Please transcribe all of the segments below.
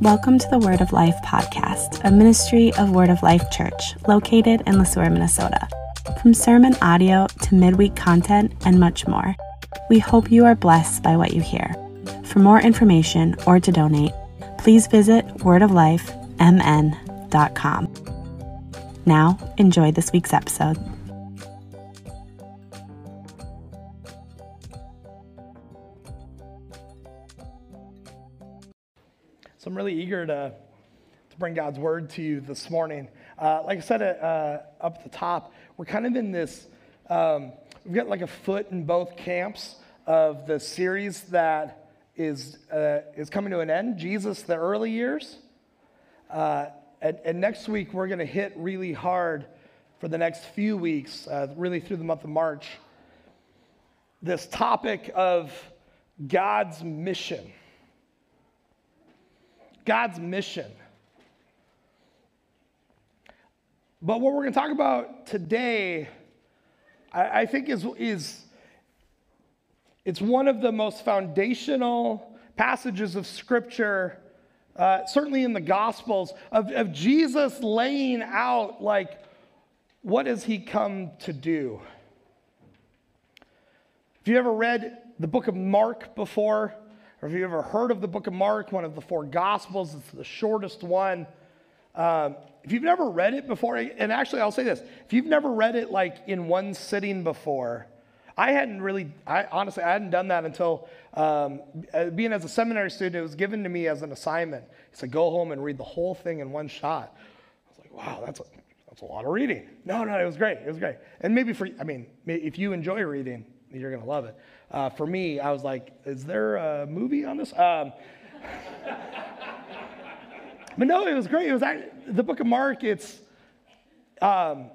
Welcome to the Word of Life podcast, a ministry of Word of Life Church located in Le Sueur, Minnesota. From sermon audio to midweek content and much more, we hope you are blessed by what you hear. For more information or to donate, please visit wordoflifemn.com. Now, enjoy this week's episode. So I'm really eager to, to bring God's word to you this morning. Uh, like I said uh, up at the top, we're kind of in this, um, we've got like a foot in both camps of the series that is, uh, is coming to an end Jesus, the early years. And, and, next week, we're going to hit really hard for the next few weeks, uh, really through the month of March, this topic of God's mission. God's mission. But what we're going to talk about today, I, I, think, is, is it's one of the most foundational passages of Scripture, uh, certainly in the Gospels, of, of Jesus laying out, like, what has he come to do? If you ever read the book of Mark before, or if you ever heard of the book of Mark, one of the four Gospels, it's the shortest one. Um, if you've never read it before, and actually I'll say this if you've never read it like in one sitting before, I hadn't really, I, honestly, I hadn't done that until um, uh, being as a seminary student, it was given to me as an assignment. He said, go home and read the whole thing in one shot. I was like, wow, that's a, that's a lot of reading. No, no, it was great. It was great. And maybe for, I mean, if you enjoy reading, you're going to love it. Uh, for me, I was like, is there a movie on this? Um, but no, it was great. It was actually, the book of Mark. It's um,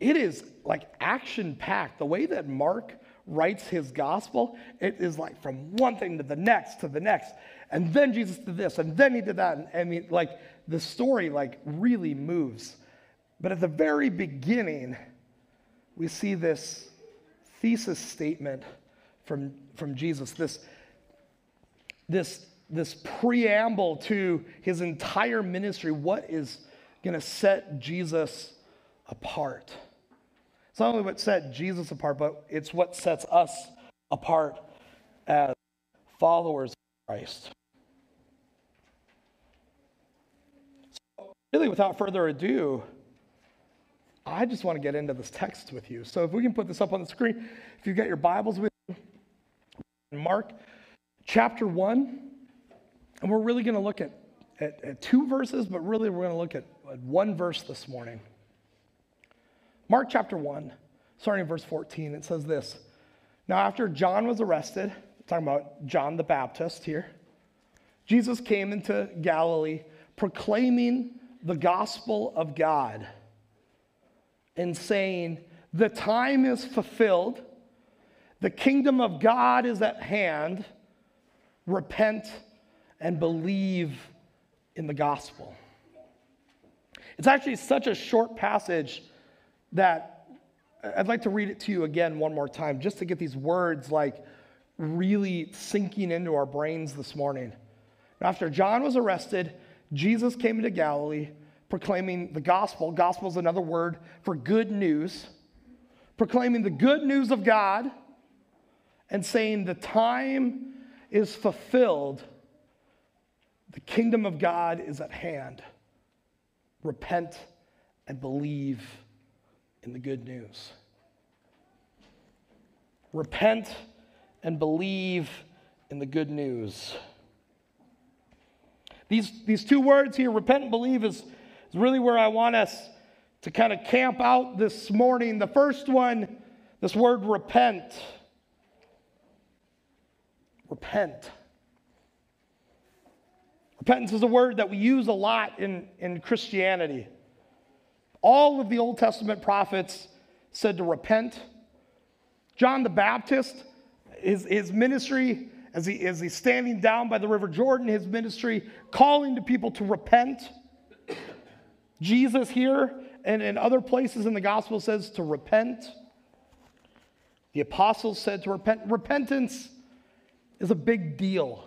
it is like action packed. The way that Mark writes his gospel, it is like from one thing to the next to the next, and then Jesus did this, and then he did that. And I mean, like the story like really moves. But at the very beginning, we see this thesis statement from, from Jesus, this, this, this preamble to his entire ministry. What is going to set Jesus apart? It's not only what set Jesus apart, but it's what sets us apart as followers of Christ. So, really, without further ado, I just want to get into this text with you. So if we can put this up on the screen, if you've got your Bibles with you, Mark chapter 1, and we're really going to look at, at, at two verses, but really we're going to look at, at one verse this morning. Mark chapter 1, starting in verse 14, it says this. Now, after John was arrested, talking about John the Baptist here, Jesus came into Galilee proclaiming the gospel of God and saying, The time is fulfilled, the kingdom of God is at hand. Repent and believe in the gospel. It's actually such a short passage that I'd like to read it to you again one more time just to get these words like really sinking into our brains this morning. After John was arrested, Jesus came into Galilee proclaiming the gospel. Gospel is another word for good news. Proclaiming the good news of God and saying the time is fulfilled. The kingdom of God is at hand. Repent and believe in the good news. Repent and believe in the good news. These, these two words here, repent and believe, is is really where I want us to kind of camp out this morning. The first one, this word repent. Repent. Repentance is a word that we use a lot in, in Christianity. All of the Old Testament prophets said to repent. John the Baptist, his, his ministry, as, he, as he's standing down by the River Jordan, his ministry calling to people to repent. Jesus here and in other places in the gospel says to repent. The apostles said to repent. Repentance is a big deal.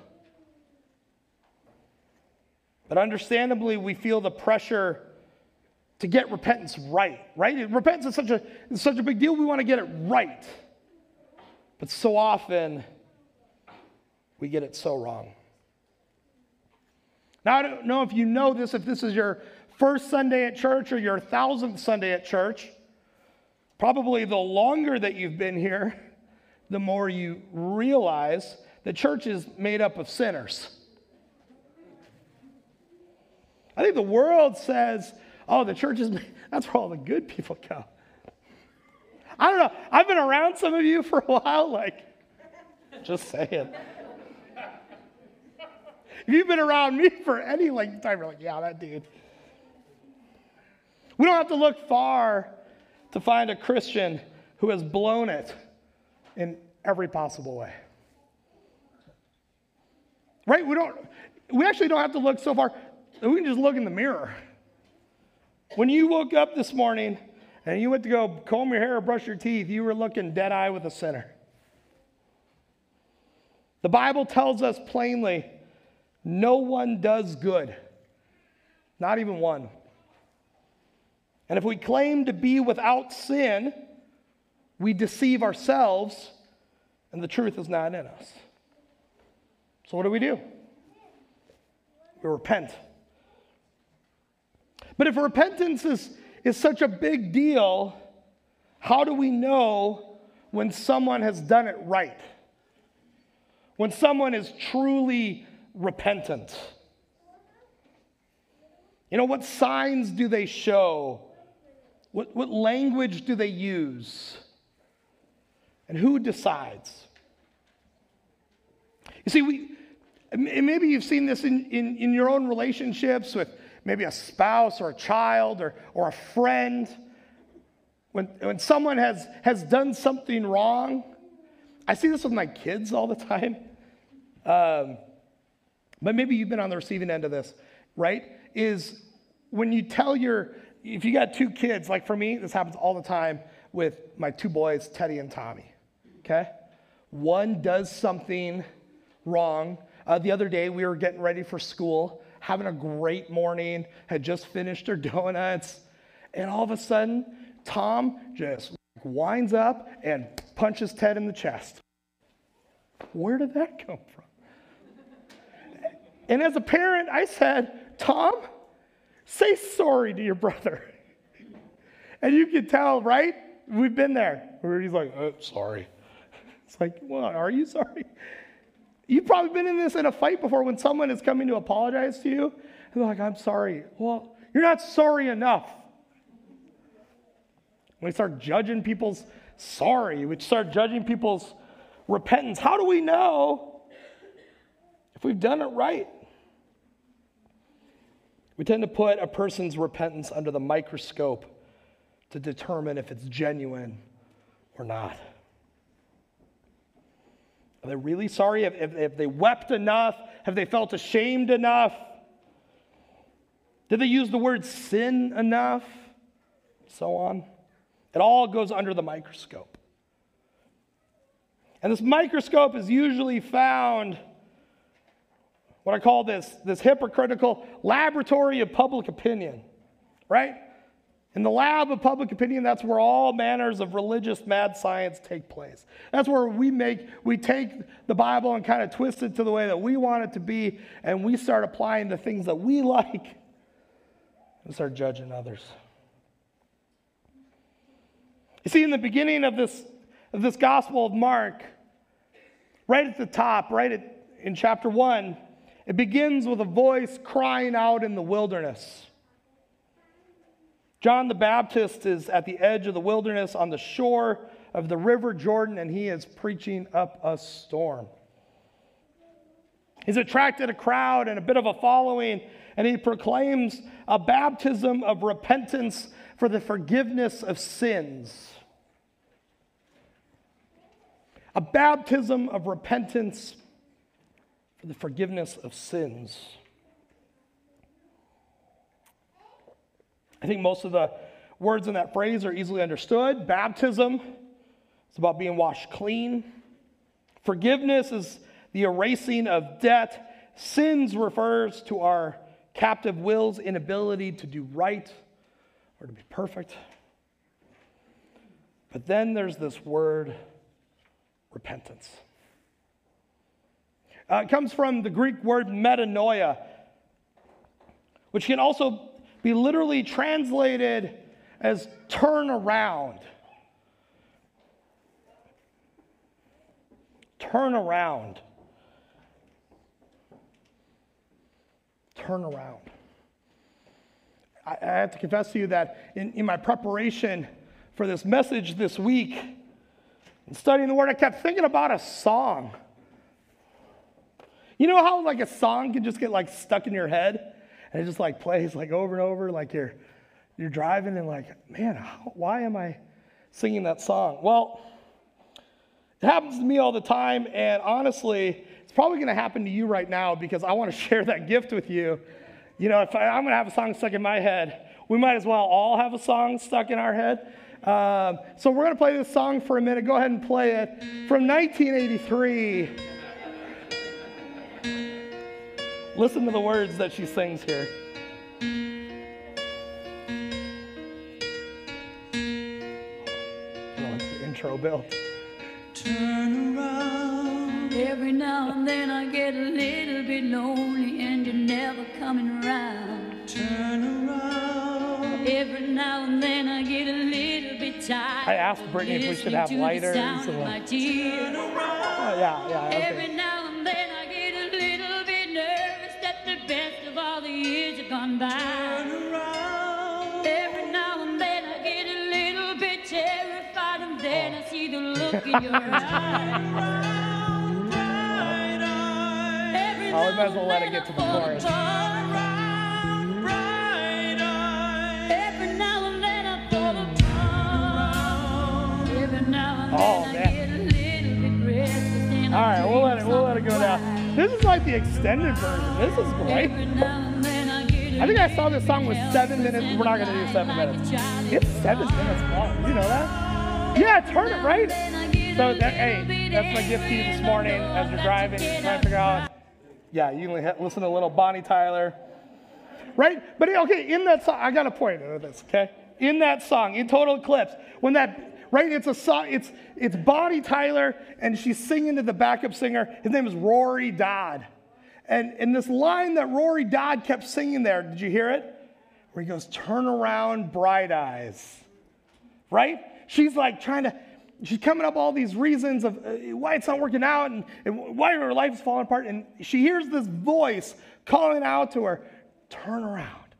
But understandably, we feel the pressure to get repentance right, right? Repentance is such a, is such a big deal, we want to get it right. But so often, we get it so wrong. Now, I don't know if you know this, if this is your first Sunday at church or your thousandth Sunday at church. Probably the longer that you've been here, the more you realize the church is made up of sinners. I think the world says, oh, the church is, that's where all the good people go. I don't know. I've been around some of you for a while, like, just saying. If you've been around me for any length of time, you're like, yeah, that dude. We don't have to look far to find a Christian who has blown it in every possible way. Right? We don't we actually don't have to look so far. We can just look in the mirror. When you woke up this morning and you went to go comb your hair or brush your teeth, you were looking dead eye with a sinner. The Bible tells us plainly no one does good, not even one. And if we claim to be without sin, we deceive ourselves and the truth is not in us. So, what do we do? We repent. But if repentance is, is such a big deal, how do we know when someone has done it right? When someone is truly repentant? You know, what signs do they show? What, what language do they use? And who decides? You see, we, maybe you've seen this in, in, in your own relationships with maybe a spouse or a child or, or a friend. When, when someone has, has done something wrong, I see this with my kids all the time. Um, but maybe you've been on the receiving end of this, right? Is when you tell your, if you got two kids, like for me, this happens all the time with my two boys, Teddy and Tommy, okay? One does something wrong. Uh, the other day, we were getting ready for school, having a great morning, had just finished our donuts, and all of a sudden, Tom just winds up and punches Ted in the chest. Where did that come from? And as a parent, I said, Tom, say sorry to your brother. And you can tell, right? We've been there where he's like, oh, sorry. It's like, well, are you sorry? You've probably been in this in a fight before when someone is coming to apologize to you. And they're like, I'm sorry. Well, you're not sorry enough. We start judging people's sorry, we start judging people's repentance, how do we know if we've done it right? We tend to put a person's repentance under the microscope to determine if it's genuine or not. Are they really sorry? Have, have, have, they wept enough? Have they felt ashamed enough? Did they use the word sin enough? So on. It all goes under the microscope. And this microscope is usually found what I call this, this hypocritical laboratory of public opinion, right? In the lab of public opinion, that's where all manners of religious mad science take place. That's where we make, we take the Bible and kind of twist it to the way that we want it to be, and we start applying the things that we like and start judging others. You see, in the beginning of this, of this Gospel of Mark, right at the top, right at, in chapter 1, it begins with a voice crying out in the wilderness. John the Baptist is at the edge of the wilderness on the shore of the river Jordan, and he is preaching up a storm. He's attracted a crowd and a bit of a following, and he proclaims a baptism of repentance for the forgiveness of sins. A baptism of repentance for the forgiveness of sins. I think most of the words in that phrase are easily understood. Baptism, is about being washed clean. Forgiveness is the erasing of debt. Sins refers to our captive will's inability to do right or to be perfect. But then there's this word repentance. Uh, it comes from the Greek word metanoia, which can also be literally translated as turn around. Turn around. Turn around. I, I have to confess to you that in, in my preparation for this message this week, and studying the Word, I kept thinking about a song. You know how like a song can just get like stuck in your head and it just like plays like over and over, like you're you're driving and like, man, why am I singing that song? Well, it happens to me all the time, and honestly, it's probably going to happen to you right now because I want to share that gift with you. You know, if I, am going to have a song stuck in my head, we might as well all have a song stuck in our head. Um, so we're going to play this song for a minute. Go ahead and play it from 1983. Listen to the words that she sings here. intro built. Turn around. Every now and then I get a little bit lonely and you're never coming around. Turn around. Every now and then I get a little bit tired. I asked Brittany if we should have lighters. And like, Turn around. Oh, yeah, yeah. Okay. Every now gone by. Turn around. Every now and then I get a little bit terrified and then oh. I see the look in your eyes. Oh, we might as well let it get to the chorus. Oh man. All right, we'll let it we'll let it go now. This is like the extended version. This is great. I think I saw this song was seven minutes. We're not gonna do seven minutes. It's seven minutes long. You know that? Yeah, turn it right. So that, hey, that's my gift to you this morning as you're driving, trying to figure out. Yeah, you can listen to a little Bonnie Tyler, right? But okay, in that song, I got a point of this. Okay, in that song, in Total Eclipse, when that right? It's a song, it's, it's Bonnie Tyler, and she's singing to the backup singer. His name is Rory Dodd. And, and this line that Rory Dodd kept singing there, did you hear it? Where he goes, Turn around, bright eyes. Right? She's like trying to, she's coming up all these reasons of uh, why it's not working out and, and why her life is falling apart. And she hears this voice calling out to her, Turn around,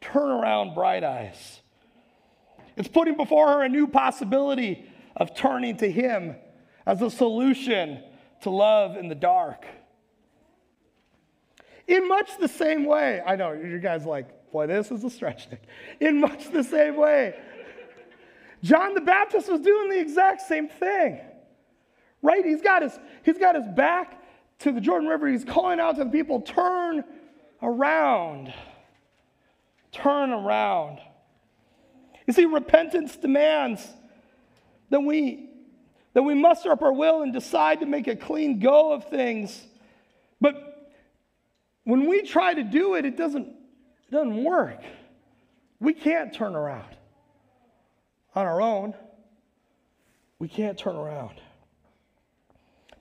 turn around, bright eyes. It's putting before her a new possibility of turning to Him as a solution to love in the dark. In much the same way, I know you guys like, boy, this is a stretch, Nick. In much the same way, John the Baptist was doing the exact same thing. Right? He's got his, he's got his back to the Jordan River. He's calling out to the people, turn around. Turn around. You see, repentance demands that we, that we muster up our will and decide to make a clean go of things. But when we try to do it, it doesn't, it doesn't work. We can't turn around on our own. We can't turn around.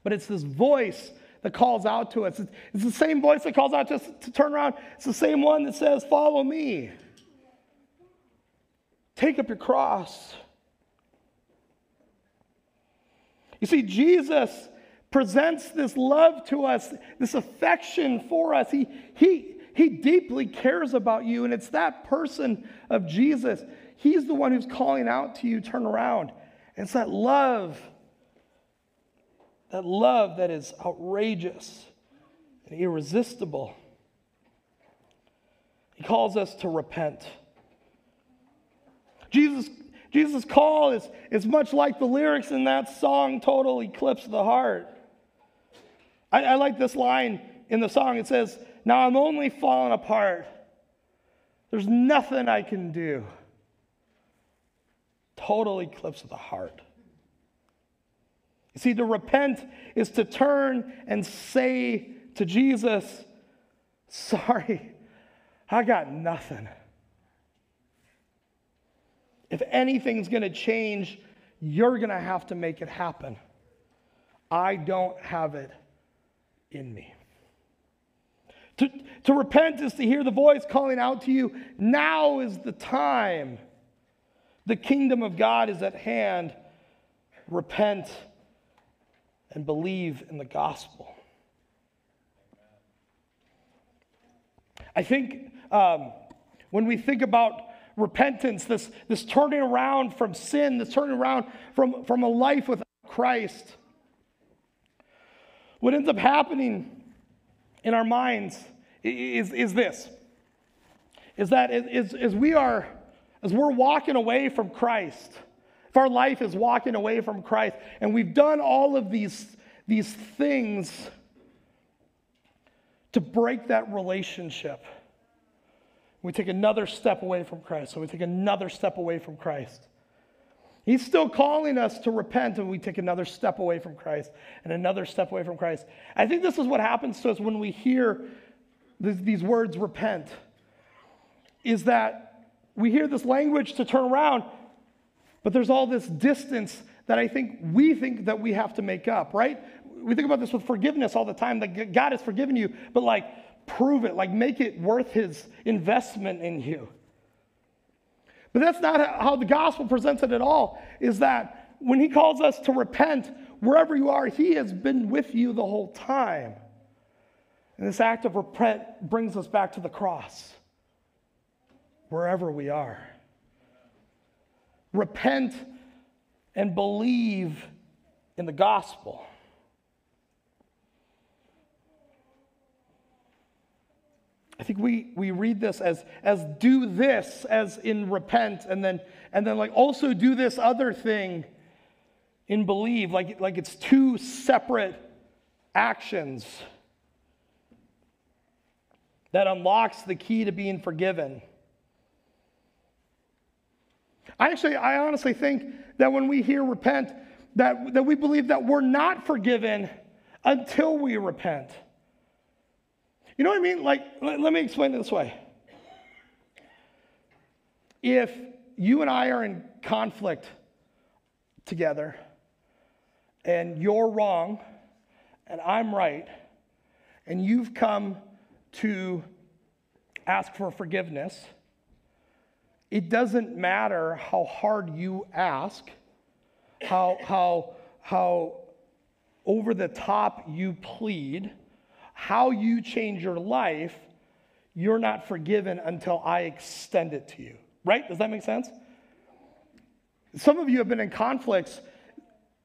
But it's this voice that calls out to us. It's the same voice that calls out to us to turn around. It's the same one that says, Follow me. Take up your cross. You see, Jesus presents this love to us, this affection for us. He, he, he deeply cares about you, and it's that person of Jesus. He's the one who's calling out to you, turn around. It's that love, that love that is outrageous and irresistible. He calls us to repent. Jesus, Jesus' call is, is much like the lyrics in that song, Total Eclipse of the Heart. I, I like this line in the song. It says, Now I'm only falling apart. There's nothing I can do. Total eclipse of the heart. You see, to repent is to turn and say to Jesus, Sorry, I got nothing. If anything's going to change, you're going to have to make it happen. I don't have it in me. To, to repent is to hear the voice calling out to you, now is the time. The kingdom of God is at hand. Repent and believe in the gospel. I think um, when we think about repentance, this, this turning around from sin, this turning around from, from a life without Christ, what ends up happening in our minds is, is this is that as, as we are as we're walking away from christ if our life is walking away from christ and we've done all of these these things to break that relationship we take another step away from christ. So we take another step away from christ He's still calling us to repent, and we take another step away from Christ and another step away from Christ. I think this is what happens to us when we hear these words repent, is that we hear this language to turn around, but there's all this distance that I think we think that we have to make up, right? We think about this with forgiveness all the time, that God has forgiven you, but like prove it, like make it worth his investment in you. But that's not how the gospel presents it at all, is that when he calls us to repent, wherever you are, he has been with you the whole time. And this act of repent brings us back to the cross, wherever we are. Repent and believe in the gospel. I think we, we read this as, as do this, as in repent, and then, and then like also do this other thing in believe, like, like it's two separate actions that unlocks the key to being forgiven. I actually, I honestly think that when we hear repent, that, that we believe that we're not forgiven until we repent. You know what I mean? Like, let, let me explain it this way. If you and I are in conflict together, and you're wrong, and I'm right, and you've come to ask for forgiveness, it doesn't matter how hard you ask, how, how, how over the top you plead how you change your life, you're not forgiven until I extend it to you. Right? Does that make sense? Some of you have been in conflicts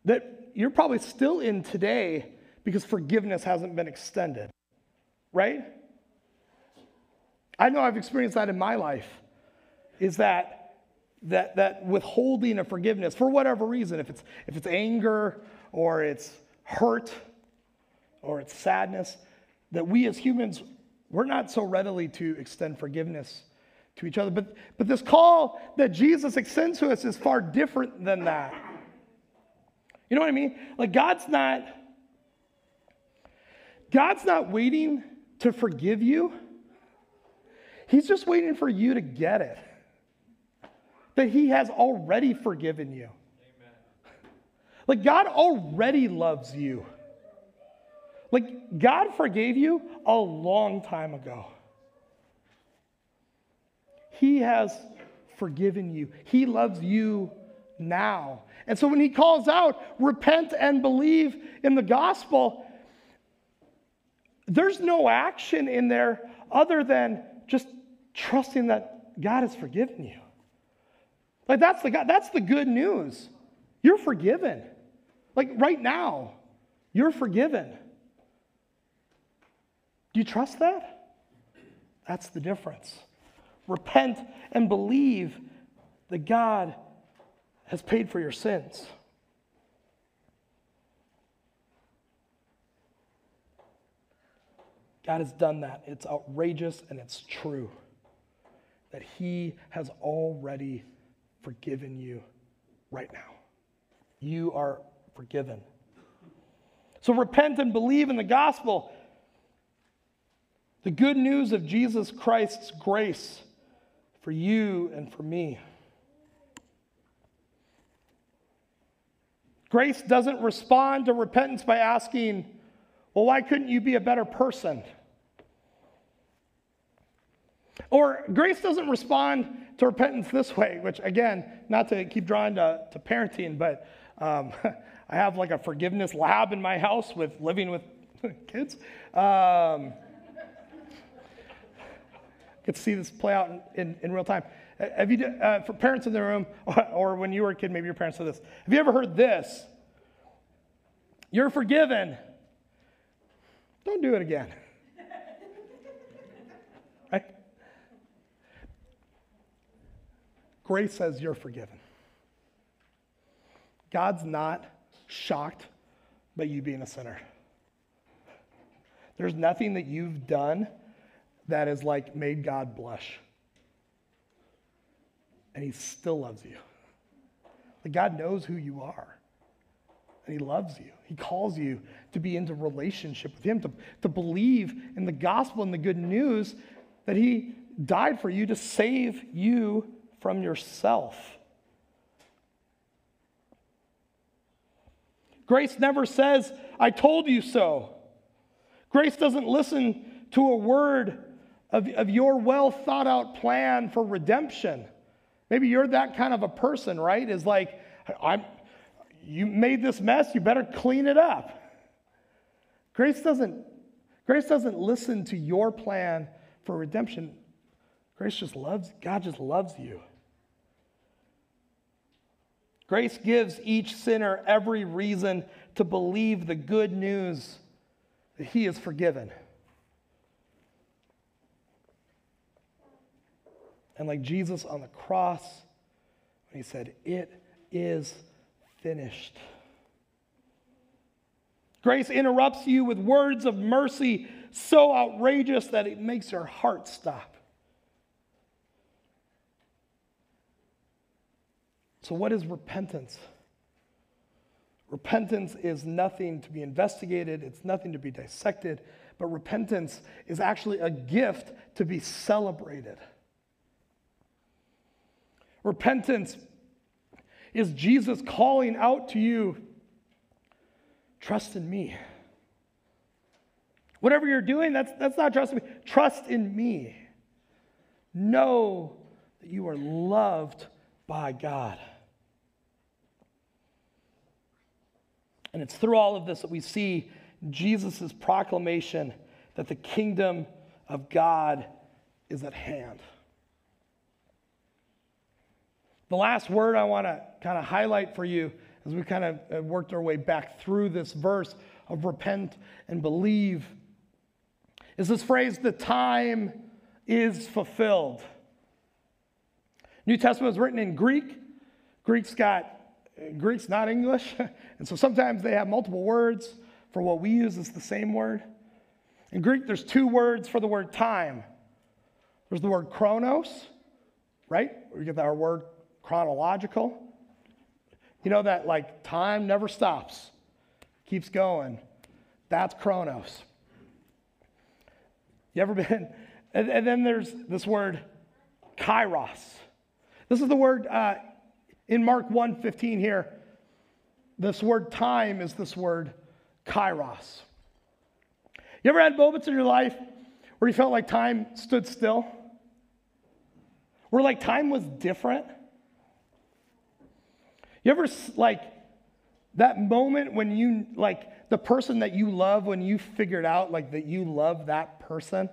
that you're probably still in today because forgiveness hasn't been extended. Right? I know I've experienced that in my life. Is that that that withholding of forgiveness for whatever reason, if it's if it's anger or it's hurt or it's sadness, that we as humans, we're not so readily to extend forgiveness to each other. But, but this call that Jesus extends to us is far different than that. You know what I mean? Like God's not God's not waiting to forgive you. He's just waiting for you to get it. That he has already forgiven you. Amen. Like God already loves you. Like, God forgave you a long time ago. He has forgiven you, He loves you now. And so when He calls out, repent and believe in the gospel, there's no action in there other than just trusting that God has forgiven you. Like that's the that's the good news. You're forgiven. Like right now, you're forgiven. Do you trust that? That's the difference. Repent and believe that God has paid for your sins. God has done that. It's outrageous and it's true that He has already forgiven you right now. You are forgiven. So repent and believe in the gospel. The good news of Jesus Christ's grace for you and for me. Grace doesn't respond to repentance by asking, well, why couldn't you be a better person? Or grace doesn't respond to repentance this way, which, again, not to keep drawing to, to parenting, but um, I have like a forgiveness lab in my house with living with kids. Um, get to see this play out in, in, in real time. Have you, uh, for parents in the room, or, or when you were a kid, maybe your parents said this. Have you ever heard this? You're forgiven. Don't do it again. right? Grace says you're forgiven. God's not shocked by you being a sinner. There's nothing that you've done that has like made God blush. And he still loves you. Like God knows who you are. And he loves you. He calls you to be into relationship with him, to, to believe in the gospel and the good news that he died for you to save you from yourself. Grace never says, I told you so. Grace doesn't listen to a word of, of your well thought out plan for redemption. Maybe you're that kind of a person, right? Is like, I'm, you made this mess, you better clean it up. Grace doesn't, grace doesn't listen to your plan for redemption. Grace just loves, God just loves you. Grace gives each sinner every reason to believe the good news that he is forgiven. And like Jesus on the cross, when he said, It is finished. Grace interrupts you with words of mercy so outrageous that it makes your heart stop. So, what is repentance? Repentance is nothing to be investigated, it's nothing to be dissected, but repentance is actually a gift to be celebrated. Repentance is Jesus calling out to you trust in me. Whatever you're doing, that's, that's not trust in me. Trust in me. Know that you are loved by God. And it's through all of this that we see Jesus' proclamation that the kingdom of God is at hand. The last word I want to kind of highlight for you as we kind of uh, worked our way back through this verse of repent and believe is this phrase, the time is fulfilled. New Testament was written in Greek. Greek's got Greek's not English, and so sometimes they have multiple words for what we use is the same word. In Greek, there's two words for the word time. There's the word chronos, right? We get our word chronological. You know that like time never stops, keeps going. That's chronos. You ever been? And, and then there's this word kairos. This is the word uh, in Mark 1:15 here, this word time is this word kairos. You ever had moments in your life where you felt like time stood still? Where like time was different? You ever like that moment when you like the person that you love when you figured out like that you love that person?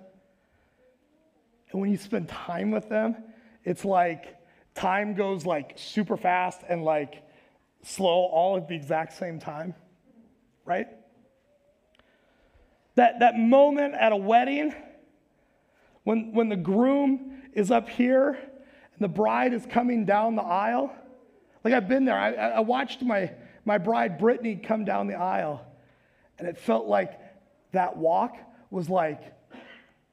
And when you spend time with them, it's like time goes like super fast and like slow all at the exact same time, right? That, that moment at a wedding when, when the groom is up here and the bride is coming down the aisle. Like I've been there. I, I watched my, my bride Brittany come down the aisle, and it felt like that walk was like,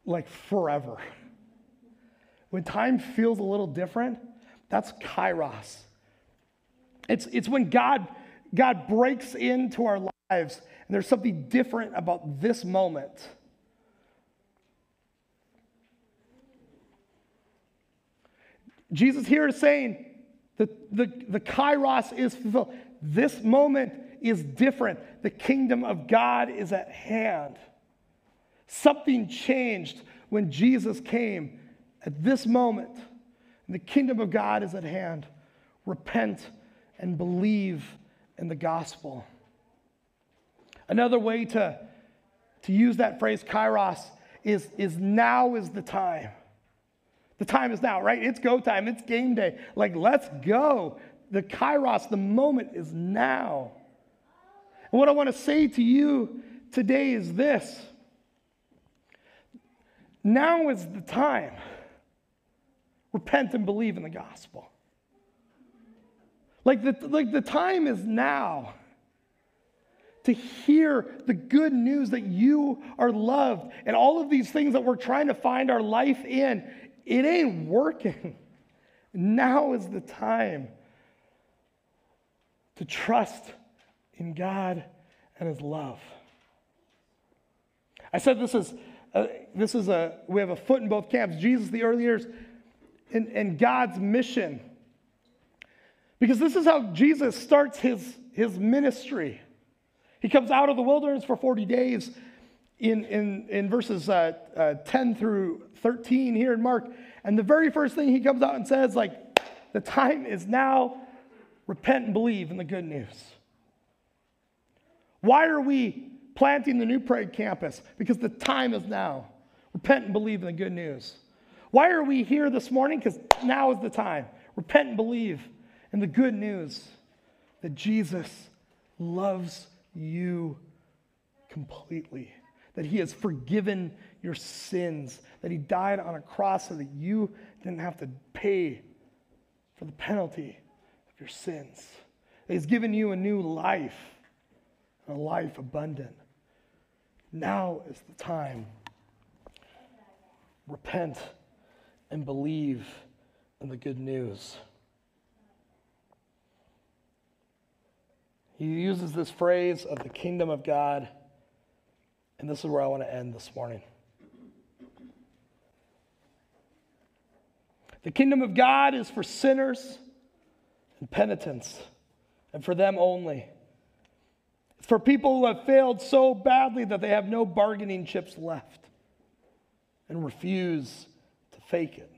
like forever. when time feels a little different, that's kairos. It's, it's when God, God breaks into our lives and there's something different about this moment. Jesus here is saying that the, the kairos is fulfilled. This moment is different. The kingdom of God is at hand. Something changed when Jesus came at this moment. The kingdom of God is at hand. Repent and believe in the gospel. Another way to, to use that phrase, kairos, is, is now is the time. The time is now, right? It's go time, it's game day. Like, let's go. The kairos, the moment is now. And what I want to say to you today is this now is the time. Repent and believe in the gospel. Like the, like the time is now to hear the good news that you are loved and all of these things that we're trying to find our life in. It ain't working. Now is the time to trust in God and His love. I said this is a, this is a we have a foot in both camps. Jesus, the early years, and, and God's mission. Because this is how Jesus starts his, his ministry. He comes out of the wilderness for 40 days in, in, in verses uh, uh, 10 through 13 here in Mark. And the very first thing he comes out and says, like, the time is now, repent and believe in the good news. Why are we planting the New Prague campus? Because the time is now. Repent and believe in the good news. Why are we here this morning? Because now is the time. Repent and believe in the good news that Jesus loves you completely, that he has forgiven your sins, that he died on a cross so that you didn't have to pay for the penalty of your sins. That he's given you a new life, a life abundant. Now is the time. Repent and believe in the good news. He uses this phrase of the kingdom of God, and this is where I want to end this morning. The kingdom of God is for sinners and penitents, and for them only. It's for people who have failed so badly that they have no bargaining chips left and refuse to fake it.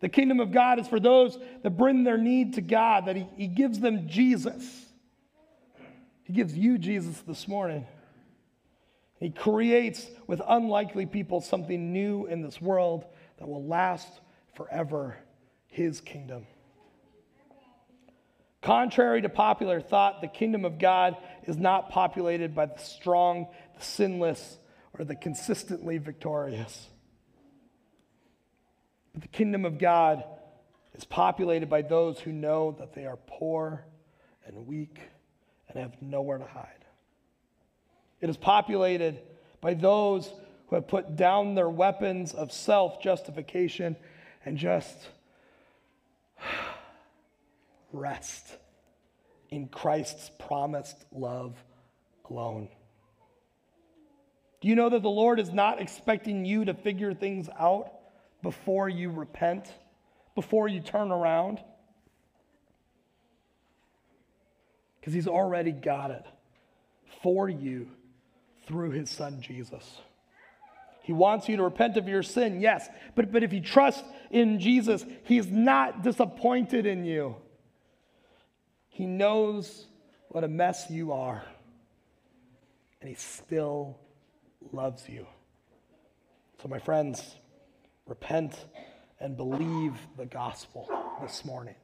The kingdom of God is for those that bring their need to God, that He, he gives them Jesus. He gives you Jesus this morning. He creates with unlikely people something new in this world that will last forever His kingdom. Contrary to popular thought, the kingdom of God is not populated by the strong, the sinless, or the consistently victorious. But the kingdom of God is populated by those who know that they are poor and weak and have nowhere to hide. It is populated by those who have put down their weapons of self justification and just rest in Christ's promised love alone. Do you know that the Lord is not expecting you to figure things out? before you repent, before you turn around? Because he's already got it for you through his son Jesus. He wants you to repent of your sin, yes, but, but if you trust in Jesus, he's not disappointed in you. He knows what a mess you are, and he still loves you. So, my friends, Repent and believe the gospel this morning.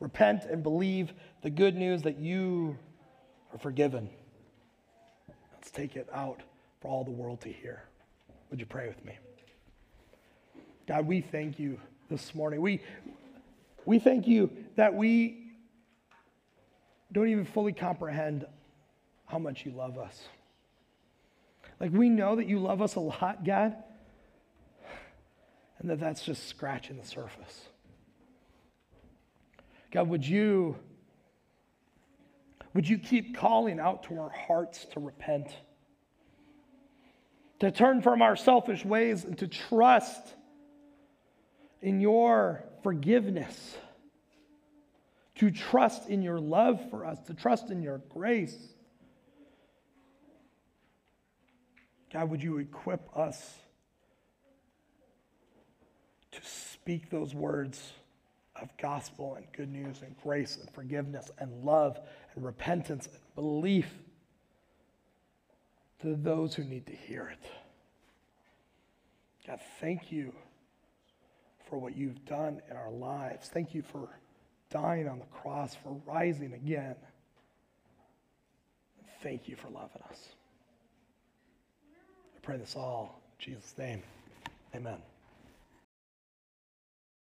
Repent and believe the good news that you are forgiven. Let's take it out for all the world to hear. Would you pray with me? God, we thank you this morning. We, we thank you that we don't even fully comprehend how much you love us. Like, we know that you love us a lot, God. and that that's just scratching the surface. God, would you would you keep calling out to our hearts to repent? To turn from our selfish ways and to trust in your forgiveness, to trust in your love for us, to trust in your grace. God, would you equip us to speak those words of gospel and good news and grace and forgiveness and love and repentance and belief to those who need to hear it. God, thank you for what you've done in our lives. Thank you for dying on the cross, for rising again. Thank you for loving us. I pray this all in Jesus' name. Amen.